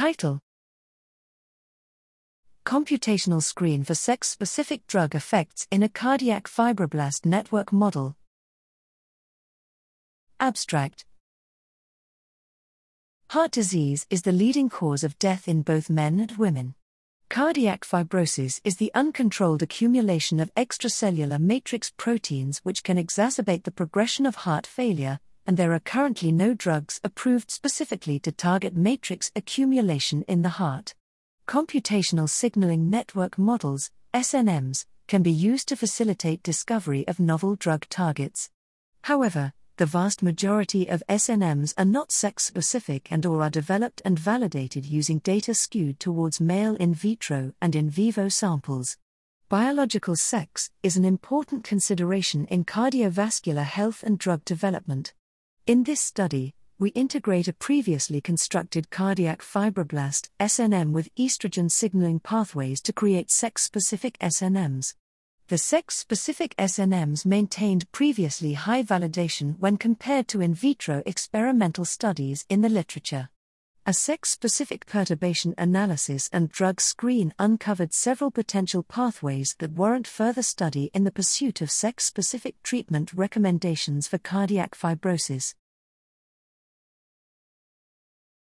Title Computational Screen for Sex Specific Drug Effects in a Cardiac Fibroblast Network Model. Abstract Heart disease is the leading cause of death in both men and women. Cardiac fibrosis is the uncontrolled accumulation of extracellular matrix proteins which can exacerbate the progression of heart failure, and there are currently no drugs approved specifically to target matrix accumulation in the heart. Computational signaling network models, SNMs, can be used to facilitate discovery of novel drug targets. However, the vast majority of SNMs are not sex specific and or are developed and validated using data skewed towards male in vitro and in vivo samples. Biological sex is an important consideration in cardiovascular health and drug development. In this study, we integrate a previously constructed cardiac fibroblast SNM with estrogen signaling pathways to create sex specific SNMs. The sex specific SNMs maintained previously high validation when compared to in vitro experimental studies in the literature. A sex specific perturbation analysis and drug screen uncovered several potential pathways that warrant further study in the pursuit of sex specific treatment recommendations for cardiac fibrosis.